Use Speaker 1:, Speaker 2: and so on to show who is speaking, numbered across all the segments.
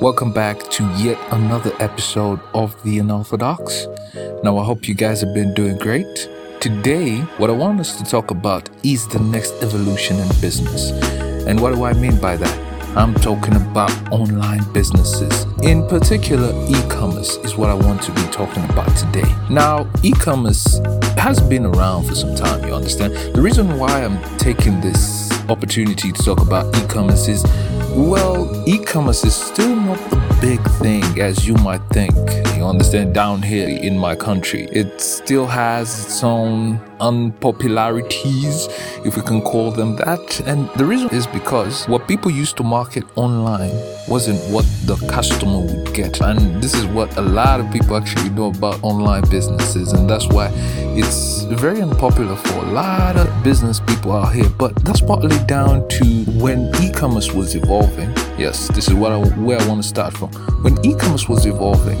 Speaker 1: Welcome back to yet another episode of The Unorthodox. Now, I hope you guys have been doing great. Today, what I want us to talk about is the next evolution in business. And what do I mean by that? I'm talking about online businesses. In particular, e commerce is what I want to be talking about today. Now, e commerce has been around for some time, you understand? The reason why I'm taking this opportunity to talk about e commerce is well, e commerce is still not the big thing as you might think. You understand? Down here in my country, it still has its own unpopularities, if we can call them that. And the reason is because what people used to market online wasn't what the customer would get. And this is what a lot of people actually know about online businesses. And that's why it's very unpopular for a lot of business people out here. But that's partly down to when e commerce was evolving. Yes, this is what I, where I want to start from. When e commerce was evolving,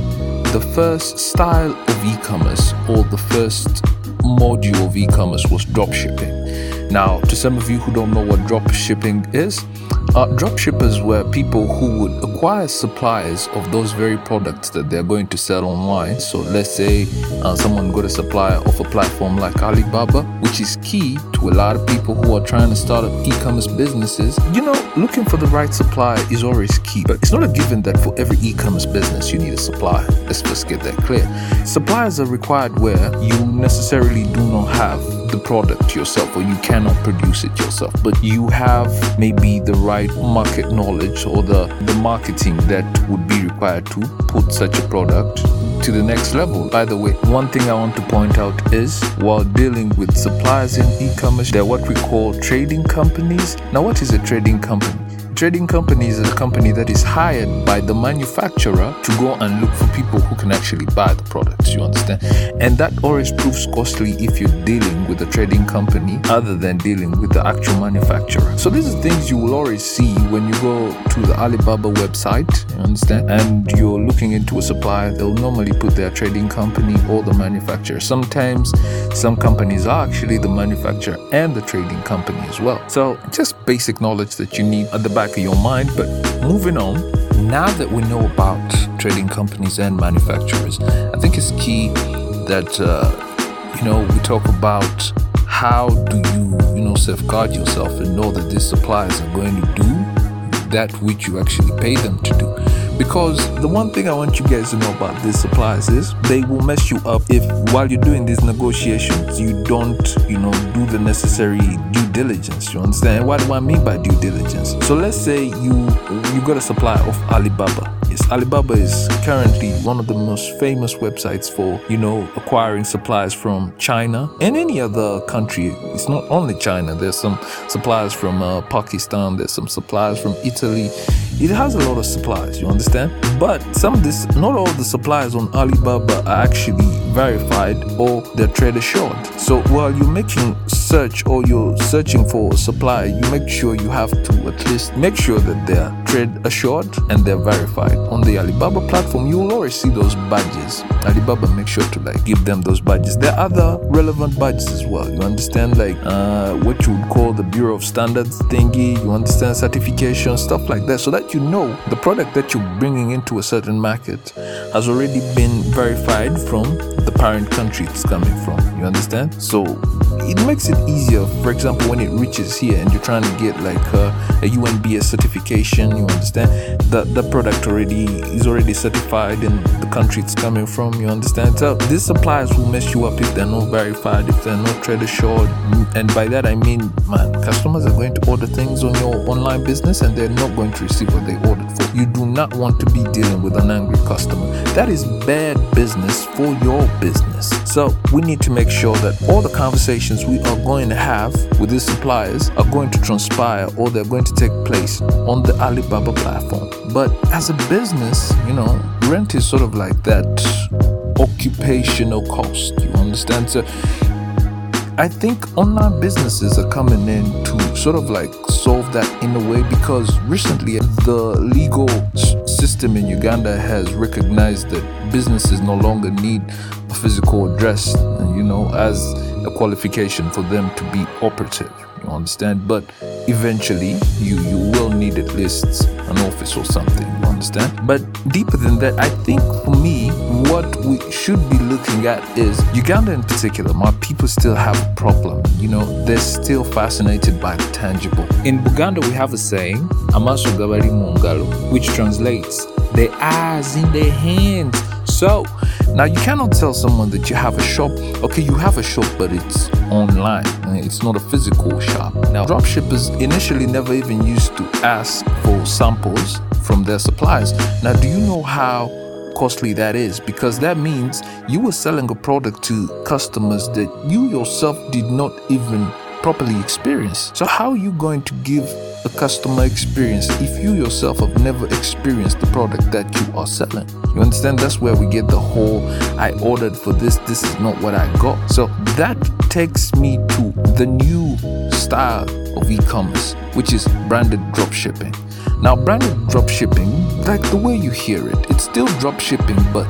Speaker 1: the first style of e commerce or the first module of e-commerce was dropshipping. Now, to some of you who don't know what dropshipping is, uh, dropshippers were people who would acquire supplies of those very products that they're going to sell online. So let's say uh, someone got a supplier of a platform like Alibaba, which is key to a lot of people who are trying to start up e-commerce businesses. You know, looking for the right supplier is always key, but it's not a given that for every e-commerce business you need a supplier. Let's just get that clear. Suppliers are required where you necessarily do not have the product yourself or you cannot produce it yourself, but you have maybe the right market knowledge or the, the marketing that would be required to put such a product to the next level. By the way, one thing I want to point out is while dealing with suppliers in e commerce, they're what we call trading companies. Now, what is a trading company? Trading company is a company that is hired by the manufacturer to go and look for people who can actually buy the products, you understand? And that always proves costly if you're dealing with a trading company other than dealing with the actual manufacturer. So these are things you will always see when you go to the Alibaba website, you understand? And you're looking into a supplier, they'll normally put their trading company or the manufacturer. Sometimes some companies are actually the manufacturer and the trading company as well. So just basic knowledge that you need at the back back of your mind. But moving on, now that we know about trading companies and manufacturers, I think it's key that uh, you know we talk about how do you you know safeguard yourself and know that these suppliers are going to do that which you actually pay them to do. Because the one thing I want you guys to know about these suppliers is they will mess you up if while you're doing these negotiations you don't, you know, do the necessary due diligence. You understand? What do I mean by due diligence? So let's say you you got a supplier of Alibaba. Alibaba is currently one of the most famous websites for, you know, acquiring supplies from China and any other country. It's not only China. There's some suppliers from uh, Pakistan. There's some suppliers from Italy it has a lot of supplies, you understand? But some of this, not all the supplies on Alibaba are actually verified or they're trade assured. So while you're making search or you're searching for a supply, you make sure you have to at least make sure that they're trade assured and they're verified. On the Alibaba platform, you will always see those badges. Alibaba make sure to like give them those badges. There are other relevant badges as well. You understand like uh, what you would call the Bureau of Standards thingy. You understand certification stuff like that, so that you know the product that you're bringing into a certain market has already been verified from the parent country it's coming from. You understand? So it makes it easier. For example, when it reaches here and you're trying to get like a, a UNBS certification, you understand that the product already is already certified in the country it's coming from. You understand? So these suppliers will mess you up if they're not verified, if they're not trade assured, and by that I mean, man, customers are going to order things on your online business and they're not going to receive what they ordered for. You do not want to be dealing with an angry customer. That is bad business for your business. So we need to make sure that all the conversations we are going to have with these suppliers are going to transpire or they're going to take place on the Alibaba platform. But as a business, you know, rent is sort of like that occupational cost. You understand? So I think online businesses are coming in to sort of like solve that in a way because recently the legal system in Uganda has recognized that businesses no longer need a physical address, you know, as a qualification for them to be operative. You understand? But eventually, you you will need at least an office or something. You understand? But deeper than that, I think for me, what we should be looking at is Uganda in particular. My people still have a problem. You know, they're still fascinated by the tangible. In Buganda, we have a saying, "Amaso gabari mungalo," which translates, "The eyes in their hands." So now you cannot tell someone that you have a shop. Okay, you have a shop, but it's online. It's not a physical shop. Now dropshippers initially never even used to ask for samples from their suppliers. Now, do you know how costly that is? Because that means you were selling a product to customers that you yourself did not even properly experienced. So, how are you going to give a customer experience if you yourself have never experienced the product that you are selling? You understand? That's where we get the whole I ordered for this, this is not what I got. So, that takes me to the new style of e commerce, which is branded drop shipping. Now, branded drop shipping, like the way you hear it, it's still drop shipping, but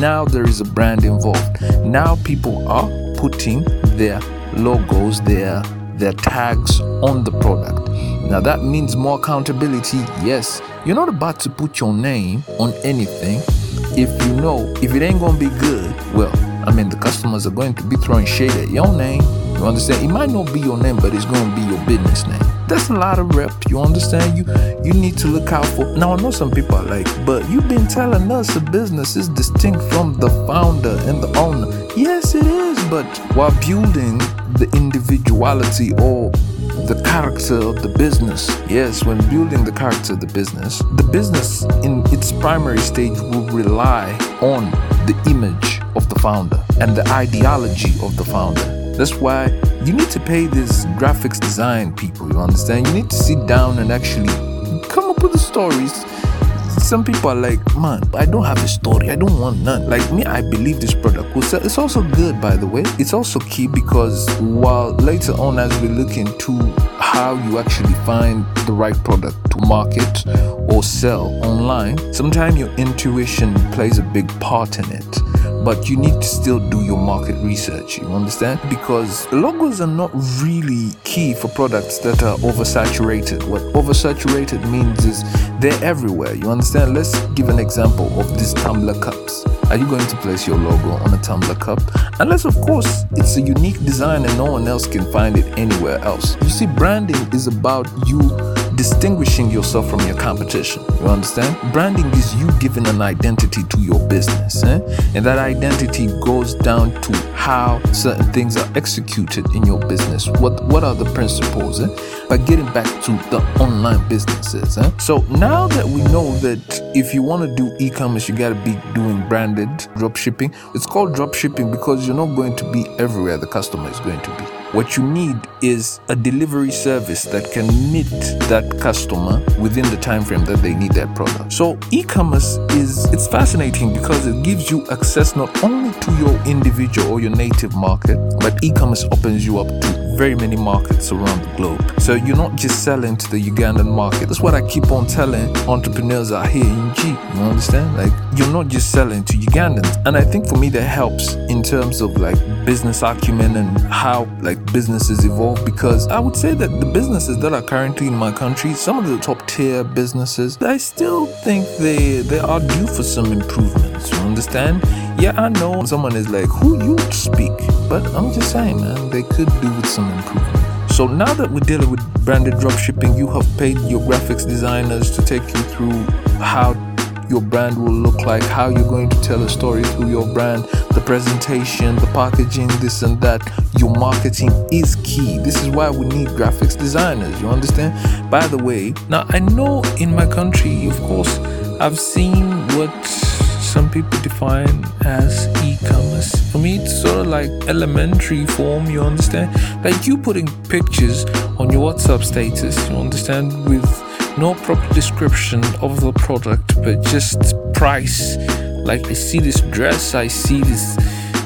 Speaker 1: now there is a brand involved. Now people are putting their logos, their their tags on the product. Now that means more accountability. Yes, you're not about to put your name on anything if you know if it ain't gonna be good. Well, I mean the customers are going to be throwing shade at your name. You understand? It might not be your name, but it's gonna be your business name. That's a lot of rep. You understand? You you need to look out for. Now I know some people are like, but you've been telling us a business is distinct from the founder and the owner. Yes, it is. But while building the individuality or the character of the business. Yes, when building the character of the business, the business in its primary stage will rely on the image of the founder and the ideology of the founder. That's why you need to pay these graphics design people, you understand? You need to sit down and actually come up with the stories some people are like, man, I don't have a story. I don't want none. Like me, I believe this product will sell. It's also good, by the way. It's also key because while later on, as we look into how you actually find the right product to market or sell online, sometimes your intuition plays a big part in it but you need to still do your market research. You understand? Because logos are not really key for products that are oversaturated. What oversaturated means is they're everywhere. You understand? Let's give an example of these tumbler cups. Are you going to place your logo on a tumbler cup? Unless, of course, it's a unique design and no one else can find it anywhere else. You see, branding is about you distinguishing yourself from your competition. You understand? Branding is you giving an identity to your business. Eh? And that identity goes down to how certain things are executed in your business. What what are the principles? Eh? By getting back to the online businesses. Eh? So now that we know that if you want to do e-commerce, you gotta be doing branded drop shipping. It's called drop shipping because you're not going to be everywhere the customer is going to be. What you need is a delivery service that can meet that customer within the time frame that they need that product. So e-commerce is it's fascinating because it gives you access not only to your individual or your native market, but e-commerce opens you up to very many markets around the globe. So you're not just selling to the Ugandan market. That's what I keep on telling entrepreneurs out here in G. You understand? Like you're not just selling to Ugandans. And I think for me that helps in terms of like business acumen and how like businesses evolve because I would say that the businesses that are currently in my country, some of the top tier businesses, I still think they they are due for some improvements. You understand? Yeah, I know someone is like, who you speak? But I'm just saying, man, they could do with some improvement. So now that we're dealing with branded dropshipping, you have paid your graphics designers to take you through how your brand will look like, how you're going to tell a story through your brand, the presentation, the packaging, this and that. Your marketing is key. This is why we need graphics designers. You understand? By the way, now I know in my country, of course, I've seen what some people define as e-commerce. For me, it's sort of like elementary form. You understand? Like you putting pictures on your WhatsApp status. You understand with no proper description of the product, but just price. Like I see this dress, I see this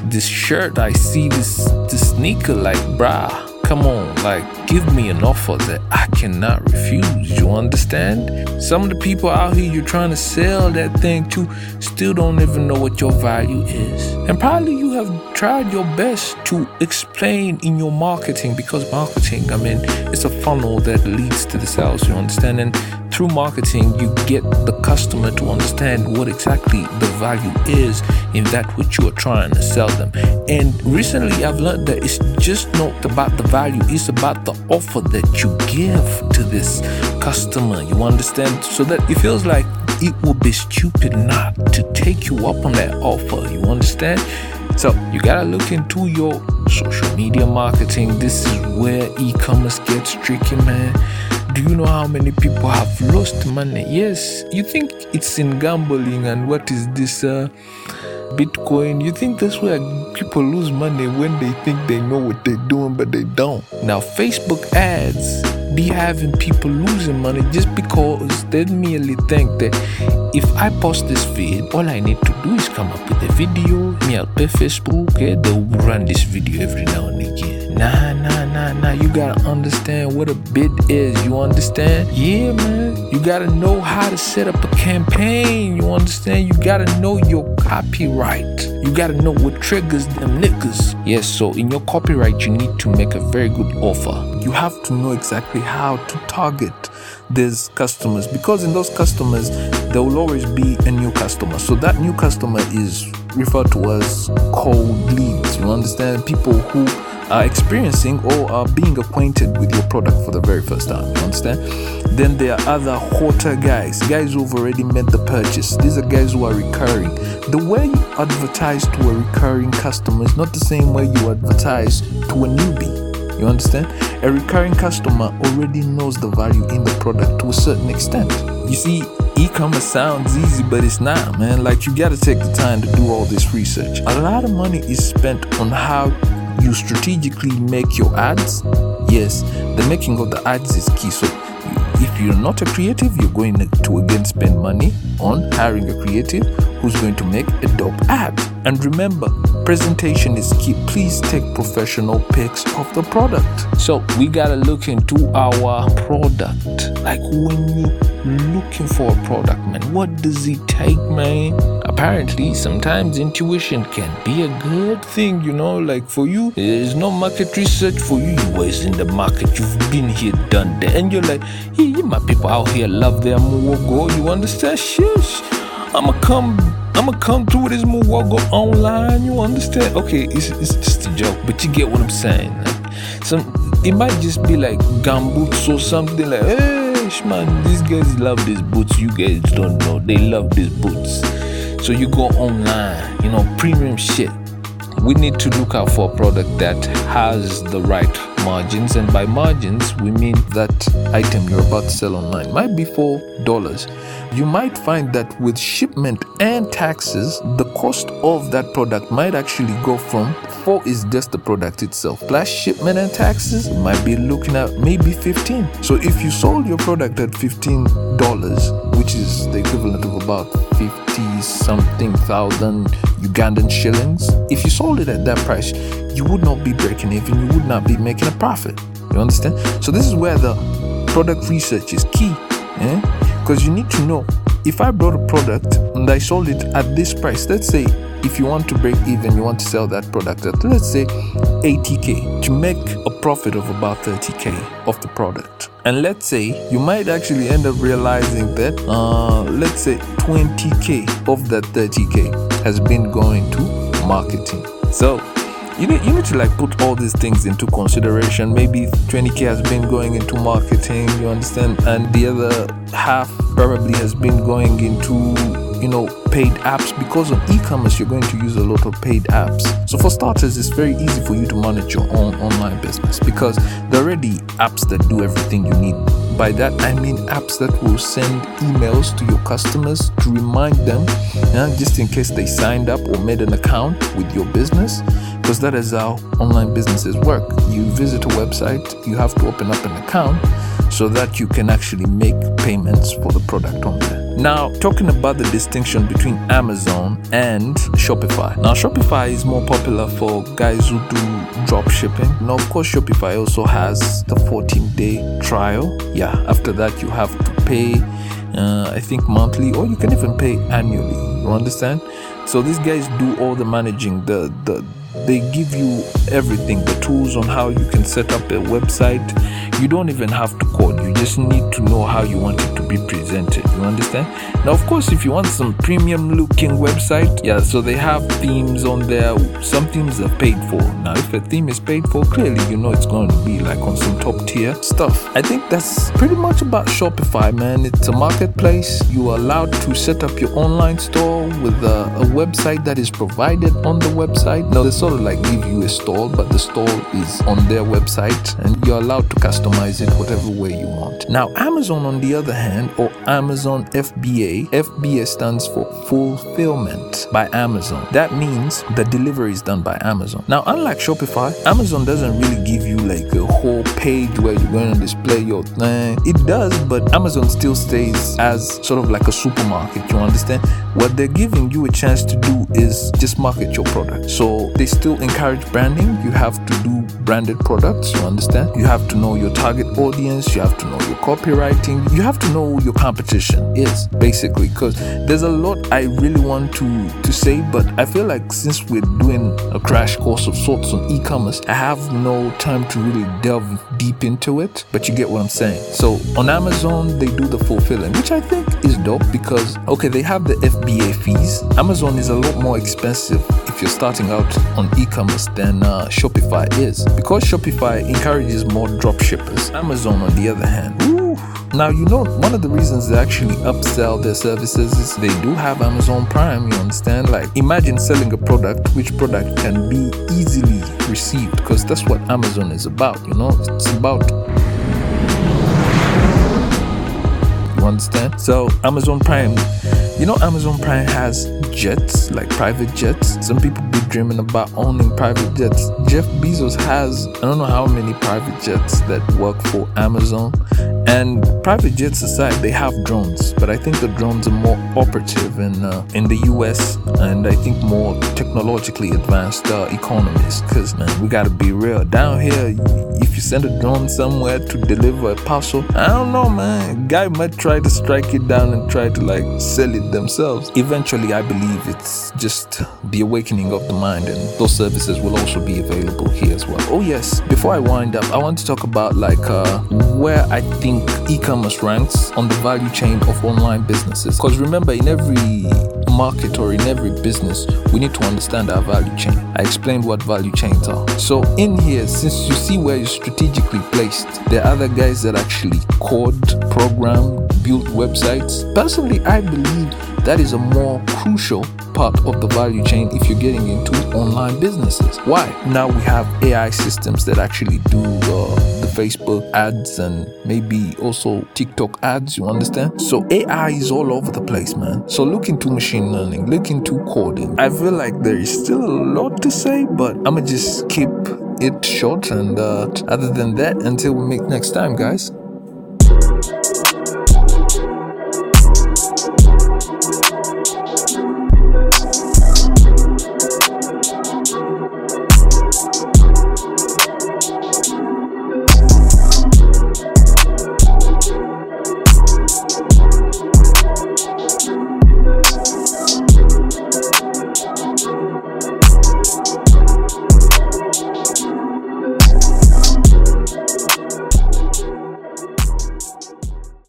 Speaker 1: this shirt, I see this this sneaker. Like, brah Come on, like, give me an offer that I cannot refuse. You understand? Some of the people out here you're trying to sell that thing to still don't even know what your value is. And probably you have tried your best to explain in your marketing because marketing, I mean, it's a funnel that leads to the sales. You understand? And through marketing, you get the customer to understand what exactly the value is in that which you are trying to sell them. And recently, I've learned that it's just not about the value, it's about the offer that you give to this customer. You understand? So that it feels like it would be stupid not to take you up on that offer. You understand? So you gotta look into your social media marketing. This is where e-commerce gets tricky, man. Do you know how many people have lost money? Yes, you think it's in gambling and what is this uh, Bitcoin? You think that's where people lose money when they think they know what they're doing, but they don't. Now, Facebook ads be having people losing money just because they merely think that if I post this feed, all I need to do is come up with a video, me I'll pay Facebook, okay, they'll run this video every now and again. Nah, nah, nah, nah. You gotta understand what a bid is. You understand? Yeah, man. You gotta know how to set up a campaign. You understand? You gotta know your copyright. You gotta know what triggers them niggas. Yes, so in your copyright, you need to make a very good offer. You have to know exactly how to target these customers because in those customers, there will always be a new customer. So that new customer is referred to as cold leads. You understand? People who are experiencing or are being acquainted with your product for the very first time. You understand? Then there are other hotter guys, guys who've already made the purchase. These are guys who are recurring. The way you advertise to a recurring customer is not the same way you advertise to a newbie. You understand? A recurring customer already knows the value in the product to a certain extent. You see, e-commerce sounds easy, but it's not, man. Like you gotta take the time to do all this research. A lot of money is spent on how you strategically make your ads. Yes, the making of the ads is key. So if you're not a creative, you're going to again spend money on hiring a creative who's going to make a dope ad. And remember, presentation is key. Please take professional pics of the product. So we gotta look into our product. Like when you're looking for a product, man, what does it take, man? Apparently, sometimes intuition can be a good thing, you know. Like for you, there's no market research for you. You was in the market, you've been here, done that, and you're like, yeah, my people out here love their muwogo. You understand? Shush. I'ma come I'ma come through this Muwogo online. You understand? Okay, it's, it's just a joke, but you get what I'm saying. Some it might just be like gumboots or something like, hey, man, these guys love these boots. You guys don't know. They love these boots. So you go online, you know, premium shit. We need to look out for a product that has the right margins, and by margins, we mean that item you're about to sell online might be four dollars. You might find that with shipment and taxes, the cost of that product might actually go from four is just the product itself. Plus shipment and taxes might be looking at maybe 15 so if you sold your product at 15 dollars which is the equivalent of about 50 something thousand ugandan shillings if you sold it at that price you would not be breaking even. You would not be making a profit. You understand? So this is where the product research is key because eh? you need to know if i brought a product and i sold it at this price let's say if you want to break even, you want to sell that product at let's say 80k to make a profit of about 30k of the product. And let's say you might actually end up realizing that, uh, let's say 20k of that 30k has been going to marketing. So you need, you need to like put all these things into consideration. Maybe 20k has been going into marketing, you understand, and the other half probably has been going into you know paid apps. Because of e-commerce you're going to use a lot of paid apps. So for starters it's very easy for you to manage your own online business because there are already apps that do everything you need. By that i mean apps that will send emails to your customers to remind them just in case they signed up or made an account with your business because that is how online businesses work. You visit a website you have to open up an account so that you can actually make payments for the product on there now, talking about the distinction between Amazon and Shopify. Now, Shopify is more popular for guys who do drop shipping. Now, of course, Shopify also has the 14 day trial. Yeah, after that, you have to pay, uh, I think, monthly, or you can even pay annually. You understand? So, these guys do all the managing, the, the, they give you everything the tools on how you can set up a website you don't even have to code you just need to know how you want it presented. You understand? Now, of course, if you want some premium looking website, yeah, so they have themes on there. Some themes are paid for. Now, if a theme is paid for, clearly you know it's going to be like on some top tier stuff. I think that's pretty much about Shopify, man. It's a marketplace. You are allowed to set up your online store with a, a website that is provided on the website. Now, they sort of like give you a store, but the store is on their website and you're allowed to customize it whatever way you want. Now, Amazon, on the other hand, or Amazon FBA, FBA stands for Fulfillment by Amazon. That means the delivery is done by Amazon. Now, unlike Shopify, Amazon doesn't really give you like a whole page where you're going to display your thing. It does, but Amazon still stays as sort of like a supermarket. You understand? What they're giving you a chance to do is just market your product. So they still encourage branding. You have to do branded products. You understand? You have to know your target audience. You have to know your copywriting. You have to know who your competition is, basically. Because there's a lot I really want to to say, but I feel like since we're doing a crash course of sorts on e-commerce, I have no time to really delve deep into it. But you get what I'm saying. So on Amazon, they do the fulfilling, which I think is dope because okay, they have the FBA fees. Amazon is a lot more expensive if you're starting out on e-commerce than uh, Shopify is because Shopify encourages more drop shippers. Amazon, on the other hand, now, you know, one of the reasons they actually upsell their services is they do have Amazon Prime, you understand? Like, imagine selling a product, which product can be easily received, because that's what Amazon is about, you know? It's about you understand? So Amazon Prime, you know, Amazon Prime has jets, like private jets. Some people be dreaming about owning private jets. Jeff Bezos has I don't know how many private jets that work for Amazon. And private jets aside, they have drones, but I think the drones are more operative in uh, in the U.S. and I think more technologically advanced uh, economies. Cause man, we gotta be real. Down here, if you send a drone somewhere to deliver a parcel, I don't know, man. Guy might try to strike it down and try to like sell it themselves. Eventually, I believe it's just the awakening of the mind, and those services will also be available here as well. Oh yes, before I wind up, I want to talk about like uh, where I think e-commerce ranks on the value chain of online businesses. Because remember, in every market or in every business, we need to understand our value chain. I explained what value chains are. So in here, since you see where you're strategically placed, there are other guys that actually code, program, build websites. Personally, I believe that is a more crucial part of the value chain if you're getting into online businesses. Why? Now we have AI systems that actually do uh, the Facebook ads and maybe also TikTok ads, you understand? So AI is all over the place, man. So look into machine learning, look into coding. I feel like there is still a lot to say, but I'ma just keep it short and uh, other than that until we meet next time guys